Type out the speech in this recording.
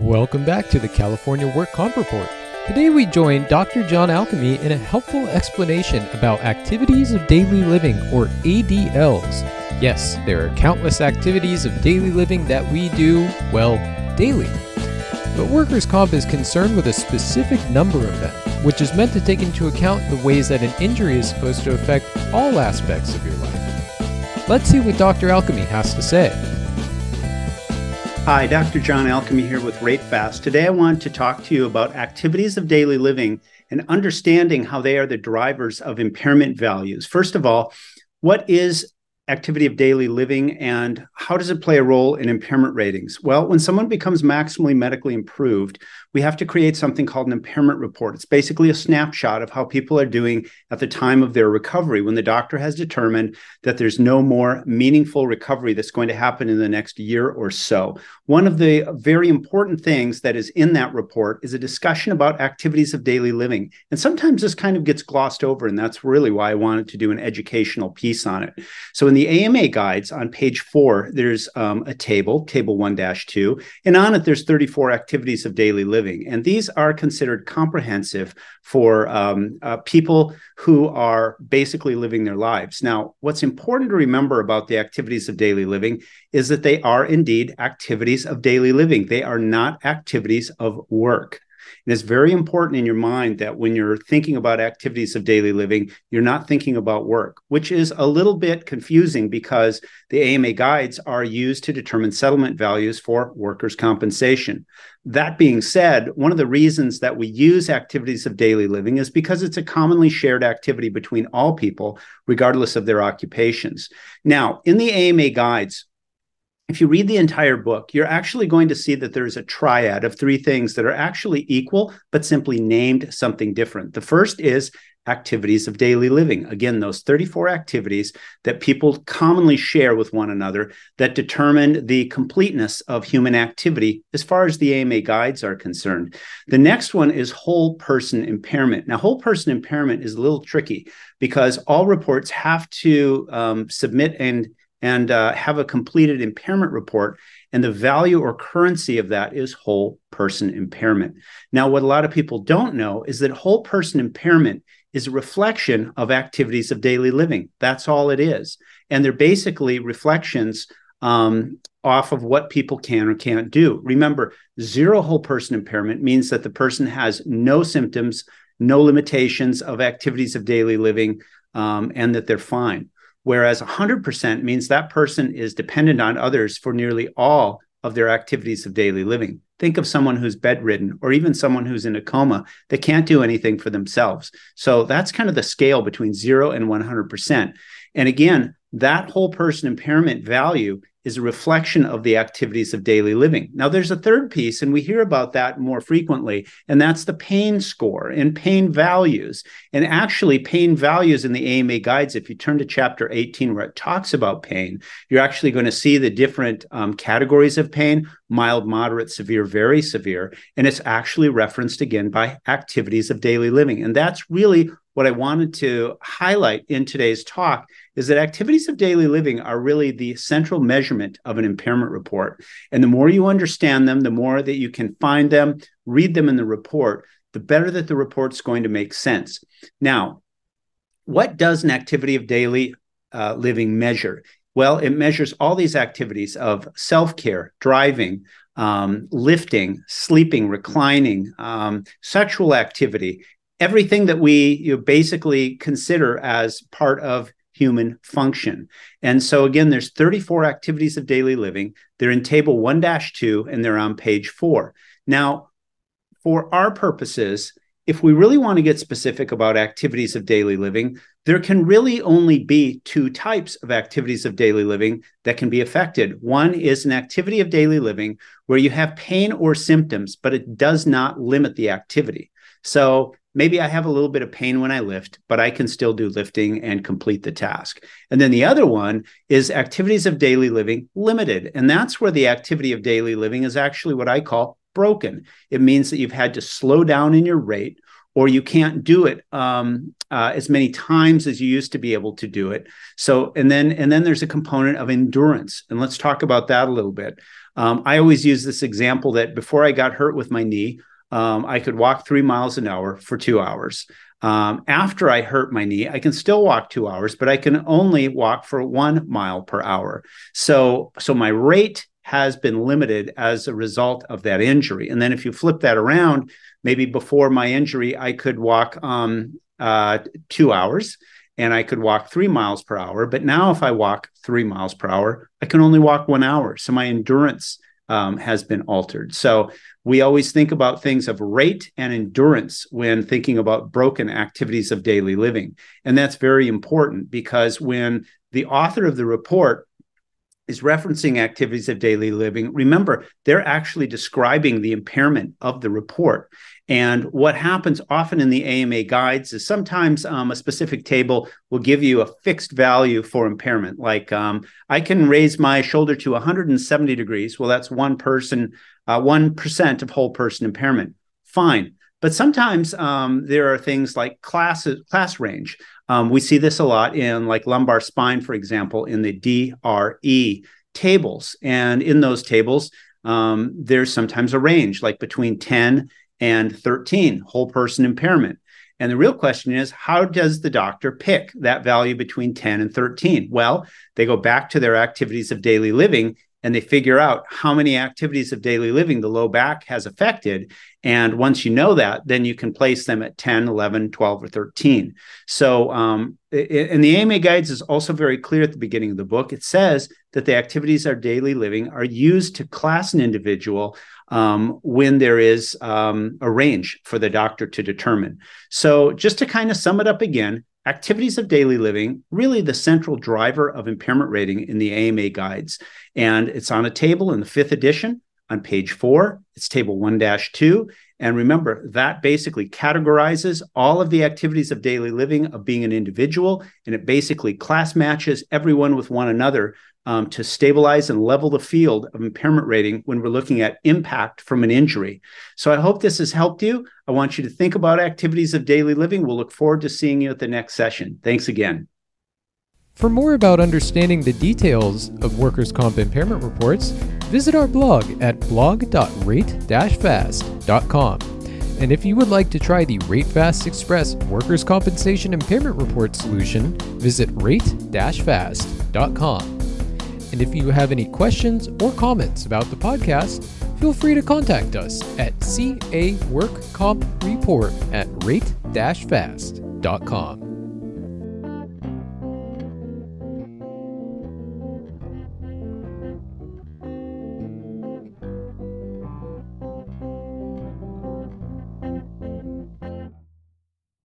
Welcome back to the California Work Comp Report. Today we join Dr. John Alchemy in a helpful explanation about activities of daily living or ADLs. Yes, there are countless activities of daily living that we do, well, daily. But workers' comp is concerned with a specific number of them, which is meant to take into account the ways that an injury is supposed to affect all aspects of your life. Let's see what Dr. Alchemy has to say. Hi, Dr. John Alchemy here with RateFast. Today I want to talk to you about activities of daily living and understanding how they are the drivers of impairment values. First of all, what is activity of daily living and how does it play a role in impairment ratings? Well, when someone becomes maximally medically improved, we have to create something called an impairment report. It's basically a snapshot of how people are doing at the time of their recovery when the doctor has determined that there's no more meaningful recovery that's going to happen in the next year or so. One of the very important things that is in that report is a discussion about activities of daily living. And sometimes this kind of gets glossed over, and that's really why I wanted to do an educational piece on it. So in the AMA guides on page four, there's um, a table, table 1 2, and on it, there's 34 activities of daily living living. And these are considered comprehensive for um, uh, people who are basically living their lives. Now, what's important to remember about the activities of daily living is that they are indeed activities of daily living, they are not activities of work. And it's very important in your mind that when you're thinking about activities of daily living, you're not thinking about work, which is a little bit confusing because the AMA guides are used to determine settlement values for workers' compensation. That being said, one of the reasons that we use activities of daily living is because it's a commonly shared activity between all people, regardless of their occupations. Now, in the AMA guides, if you read the entire book, you're actually going to see that there's a triad of three things that are actually equal, but simply named something different. The first is activities of daily living. Again, those 34 activities that people commonly share with one another that determine the completeness of human activity as far as the AMA guides are concerned. The next one is whole person impairment. Now, whole person impairment is a little tricky because all reports have to um, submit and and uh, have a completed impairment report. And the value or currency of that is whole person impairment. Now, what a lot of people don't know is that whole person impairment is a reflection of activities of daily living. That's all it is. And they're basically reflections um, off of what people can or can't do. Remember, zero whole person impairment means that the person has no symptoms, no limitations of activities of daily living, um, and that they're fine. Whereas 100% means that person is dependent on others for nearly all of their activities of daily living. Think of someone who's bedridden or even someone who's in a coma that can't do anything for themselves. So that's kind of the scale between zero and 100%. And again, that whole person impairment value is a reflection of the activities of daily living. Now, there's a third piece, and we hear about that more frequently, and that's the pain score and pain values. And actually, pain values in the AMA guides, if you turn to chapter 18, where it talks about pain, you're actually going to see the different um, categories of pain mild, moderate, severe, very severe. And it's actually referenced again by activities of daily living. And that's really what I wanted to highlight in today's talk is that activities of daily living are really the central measurement of an impairment report. And the more you understand them, the more that you can find them, read them in the report, the better that the report's going to make sense. Now, what does an activity of daily uh, living measure? Well, it measures all these activities of self care, driving, um, lifting, sleeping, reclining, um, sexual activity, everything that we you know, basically consider as part of human function. And so again, there's 34 activities of daily living. They're in table 1-2 and they're on page 4. Now, for our purposes, if we really want to get specific about activities of daily living, there can really only be two types of activities of daily living that can be affected. One is an activity of daily living where you have pain or symptoms, but it does not limit the activity. So maybe I have a little bit of pain when I lift, but I can still do lifting and complete the task. And then the other one is activities of daily living limited. And that's where the activity of daily living is actually what I call broken. It means that you've had to slow down in your rate or you can't do it um, uh, as many times as you used to be able to do it. So, and then and then there's a component of endurance, and let's talk about that a little bit. Um, I always use this example that before I got hurt with my knee, um, I could walk three miles an hour for two hours. Um, after I hurt my knee, I can still walk two hours, but I can only walk for one mile per hour. So, so my rate has been limited as a result of that injury. And then if you flip that around, maybe before my injury, I could walk um, uh, two hours and I could walk three miles per hour. But now, if I walk three miles per hour, I can only walk one hour. So my endurance um, has been altered. So we always think about things of rate and endurance when thinking about broken activities of daily living. And that's very important because when the author of the report is referencing activities of daily living, remember, they're actually describing the impairment of the report. And what happens often in the AMA guides is sometimes um, a specific table will give you a fixed value for impairment. Like um, I can raise my shoulder to 170 degrees. Well, that's one person, uh, 1% of whole person impairment. Fine. But sometimes um, there are things like class, class range. Um, we see this a lot in like lumbar spine, for example, in the DRE tables. And in those tables, um, there's sometimes a range like between 10 and 13, whole person impairment. And the real question is, how does the doctor pick that value between 10 and 13? Well, they go back to their activities of daily living and they figure out how many activities of daily living the low back has affected. And once you know that, then you can place them at 10, 11, 12, or 13. So, um, and the AMA guides is also very clear at the beginning of the book. It says that the activities of daily living are used to class an individual um, when there is um, a range for the doctor to determine. So, just to kind of sum it up again, activities of daily living really the central driver of impairment rating in the AMA guides, and it's on a table in the fifth edition on page four. It's table 1 2. And remember, that basically categorizes all of the activities of daily living of being an individual, and it basically class matches everyone with one another um, to stabilize and level the field of impairment rating when we're looking at impact from an injury. So I hope this has helped you. I want you to think about activities of daily living. We'll look forward to seeing you at the next session. Thanks again. For more about understanding the details of workers' comp impairment reports, visit our blog at blog.rate-fast.com. And if you would like to try the RateFast Express Workers' Compensation Impairment Report solution, visit rate-fast.com. And if you have any questions or comments about the podcast, feel free to contact us at caworkcompreport at rate-fast.com.